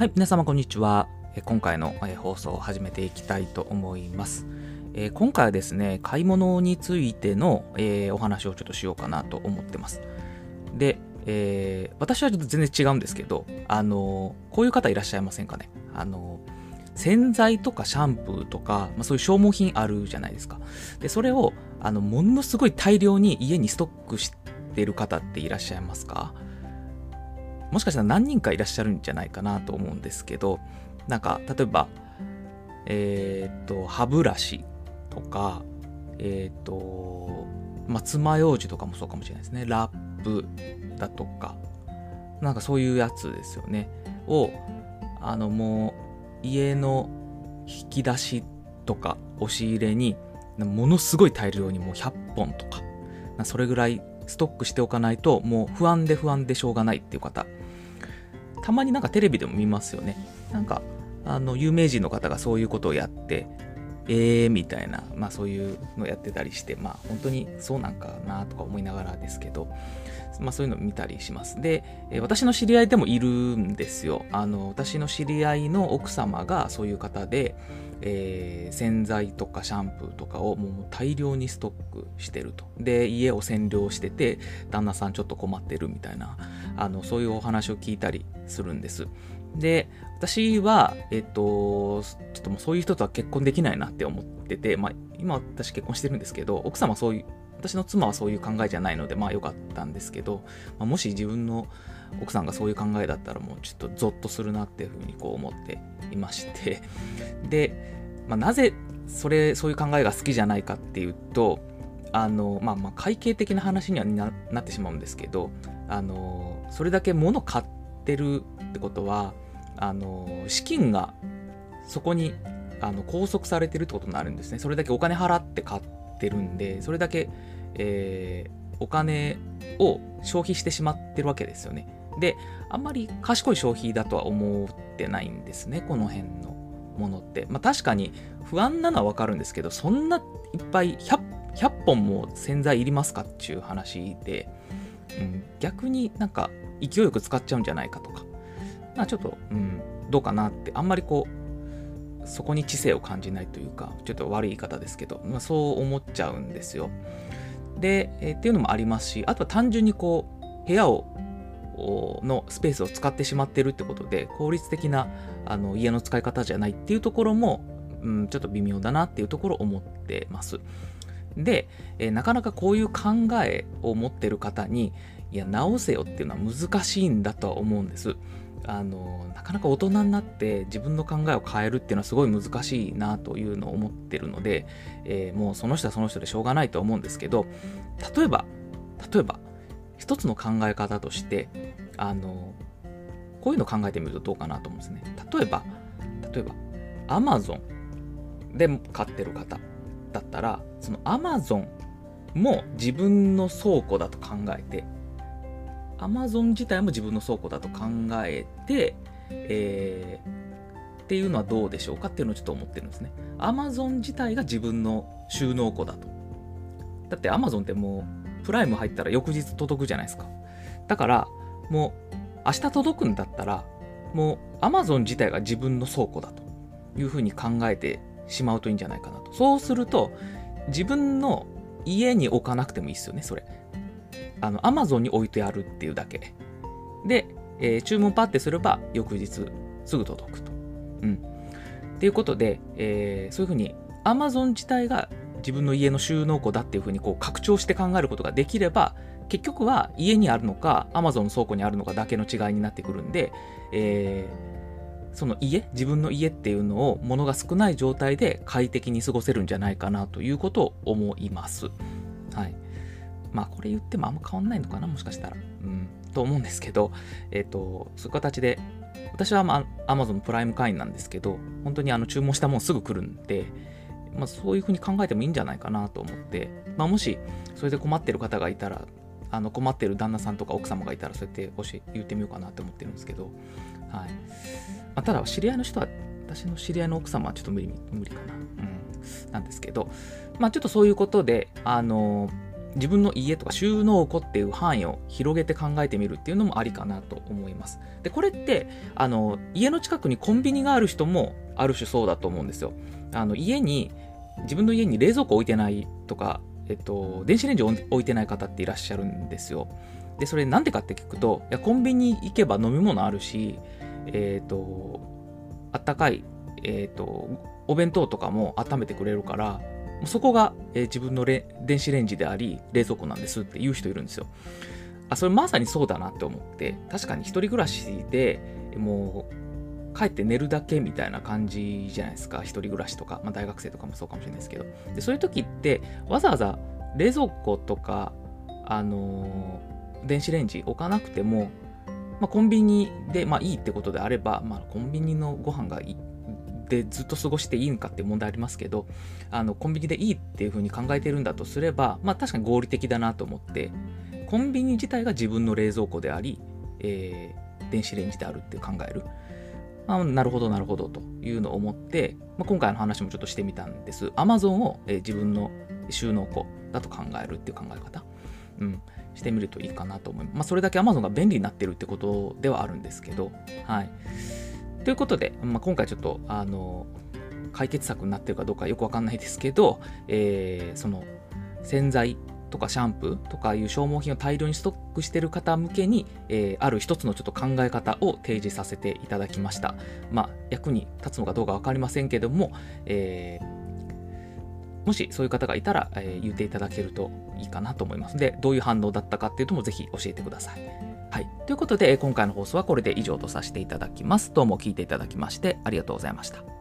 はい、皆様こんにちは。今回の放送を始めていきたいと思います。今回はですね、買い物についてのお話をちょっとしようかなと思ってます。で、えー、私はちょっと全然違うんですけど、あのこういう方いらっしゃいませんかね。あの洗剤とかシャンプーとか、まあ、そういう消耗品あるじゃないですか。で、それを、あの、ものすごい大量に家にストックしてる方っていらっしゃいますか？もしかしたら何人かいらっしゃるんじゃないかなと思うんですけど、なんか、例えば、えっ、と、歯ブラシとか、えっ、と、まあ、爪楊枝とかもそうかもしれないですね。ラップだとか、なんかそういうやつですよね。を、あの、もう、家の引き出しとか押し入れに、ものすごい大量にもう100本とか、それぐらいストックしておかないと、もう不安で不安でしょうがないっていう方、たまになんかテレビでも見ますよね。なんか、あの、有名人の方がそういうことをやって、えーみたいな、まあそういうのやってたりして、まあ本当にそうなんかなとか思いながらですけど、まあそういうのを見たりします。で、私の知り合いでもいるんですよ。あの、私の知り合いの奥様がそういう方で、えー、洗剤とかシャンプーとかをもう大量にストックしてると。で、家を占領してて、旦那さんちょっと困ってるみたいな、あの、そういうお話を聞いたりするんです。で、私は、えっと、ちょっともうそういう人とは結婚できないなって思ってて、まあ、今私結婚してるんですけど、奥様はそういう、私の妻はそういう考えじゃないので、まあ良かったんですけど、まあ、もし自分の奥さんがそういう考えだったらもうちょっとゾッとするなっていうふうにこう思っていましてで、まあ、なぜそれそういう考えが好きじゃないかっていうとあの、まあ、まあ会計的な話にはなってしまうんですけどあのそれだけ物買ってるってことはあの資金がそこにあの拘束されてるってことになるんですね。それだけお金払って買ってるんでそれだけ、えー、お金を消費してしまってるわけですよね。で、あんまり賢い消費だとは思ってないんですね、この辺のものって。まあ確かに不安なのはわかるんですけど、そんないっぱい 100, 100本も洗剤いりますかっていう話で、逆になんか勢いよく使っちゃうんじゃないかとか、まあちょっと、うん、どうかなって、あんまりこう、そこに知性を感じないというか、ちょっと悪い言い方ですけど、まあ、そう思っちゃうんですよ。で、え、っていうのもありますし、あとは単純にこう、部屋をのスペースを使ってしまってるってことで効率的なあの家の使い方じゃないっていうところも、うん、ちょっと微妙だなっていうところを思ってます。で、えー、なかなかこういう考えを持ってる方にいや直せよっていうのは難しいんだとは思うんです。あのなかなか大人になって自分の考えを変えるっていうのはすごい難しいなというのを思ってるので、えー、もうその人はその人でしょうがないと思うんですけど例えば例えば一つの考え方として、あの、こういうの考えてみるとどうかなと思うんですね。例えば、例えば、Amazon で買ってる方だったら、その Amazon も自分の倉庫だと考えて、Amazon 自体も自分の倉庫だと考えて、えー、っていうのはどうでしょうかっていうのをちょっと思ってるんですね。Amazon 自体が自分の収納庫だと。だって Amazon ってもうプライム入ったら翌日届くじゃないですか。だから、もう、明日届くんだったら、もう、Amazon 自体が自分の倉庫だというふうに考えてしまうといいんじゃないかなと。そうすると、自分の家に置かなくてもいいですよね、それ。あの、Amazon に置いてあるっていうだけ。で、えー、注文パッてすれば、翌日すぐ届くと。うん。っていうことで、えー、そういうふうに Amazon 自体が自分の家の収納庫だっていうふうにこう拡張して考えることができれば結局は家にあるのか Amazon の倉庫にあるのかだけの違いになってくるんで、えー、その家自分の家っていうのを物が少ない状態で快適に過ごせるんじゃないかなということを思います。はい。まあこれ言ってもあんま変わんないのかなもしかしたら。うん。と思うんですけど、えっ、ー、と、そういう形で私は、まあ、Amazon プライム会員なんですけど、本当にあの注文したもんすぐ来るんで、まあ、そういうふうに考えてもいいんじゃないかなと思って、まあ、もしそれで困ってる方がいたらあの困ってる旦那さんとか奥様がいたらそうやって教え言ってみようかなって思ってるんですけど、はいまあ、ただ知り合いの人は私の知り合いの奥様はちょっと無理無理かな、うん、なんですけど、まあ、ちょっとそういうことであの自分の家とか収納庫っていう範囲を広げて考えてみるっていうのもありかなと思います。で、これって、あの、家の近くにコンビニがある人もある種そうだと思うんですよ。あの、家に、自分の家に冷蔵庫置いてないとか、えっと、電子レンジ置いてない方っていらっしゃるんですよ。で、それなんでかって聞くと、いや、コンビニ行けば飲み物あるし、えっ、と、あったかい、えっ、と、お弁当とかも温めてくれるから、そこが、えー、自分の電子レンジであり、冷蔵庫なんですって言う人いるんですよ。あ、それまさにそうだなって思って、確かに一人暮らしでもう、帰って寝るだけみたいな感じじゃないですか。一人暮らしとか、まあ、大学生とかもそうかもしれないですけど。でそういう時って、わざわざ冷蔵庫とか、あのー、電子レンジ置かなくても、まあ、コンビニで、まあ、いいってことであれば、まあ、コンビニのご飯がいでずっと過ごしていいんかって問題ありますけど、あの、コンビニでいいっていうふうに考えてるんだとすれば、まあ確かに合理的だなと思って、コンビニ自体が自分の冷蔵庫であり、えー、電子レンジであるって考える。まあ、なるほど、なるほどというのを思って、まあ、今回の話もちょっとしてみたんです。Amazon を、えー、自分の収納庫だと考えるっていう考え方。うん。してみるといいかなと思います。まあ、それだけ Amazon が便利になってるってことではあるんですけど、はい。ということで、まあ、今回ちょっと、あの、解決策になってるかどうかよくわかんないですけど、えー、その、洗剤とかシャンプーとかいう消耗品を大量にストックしてる方向けに、えー、ある一つのちょっと考え方を提示させていただきました。まあ、役に立つのかどうかわかりませんけども、えー、もしそういう方がいたら、えー、言っていただけるといいかなと思いますで、どういう反応だったかっていうともぜひ教えてください。はい。ということで、今回の放送はこれで以上とさせていただきます。どうも聞いていただきましてありがとうございました。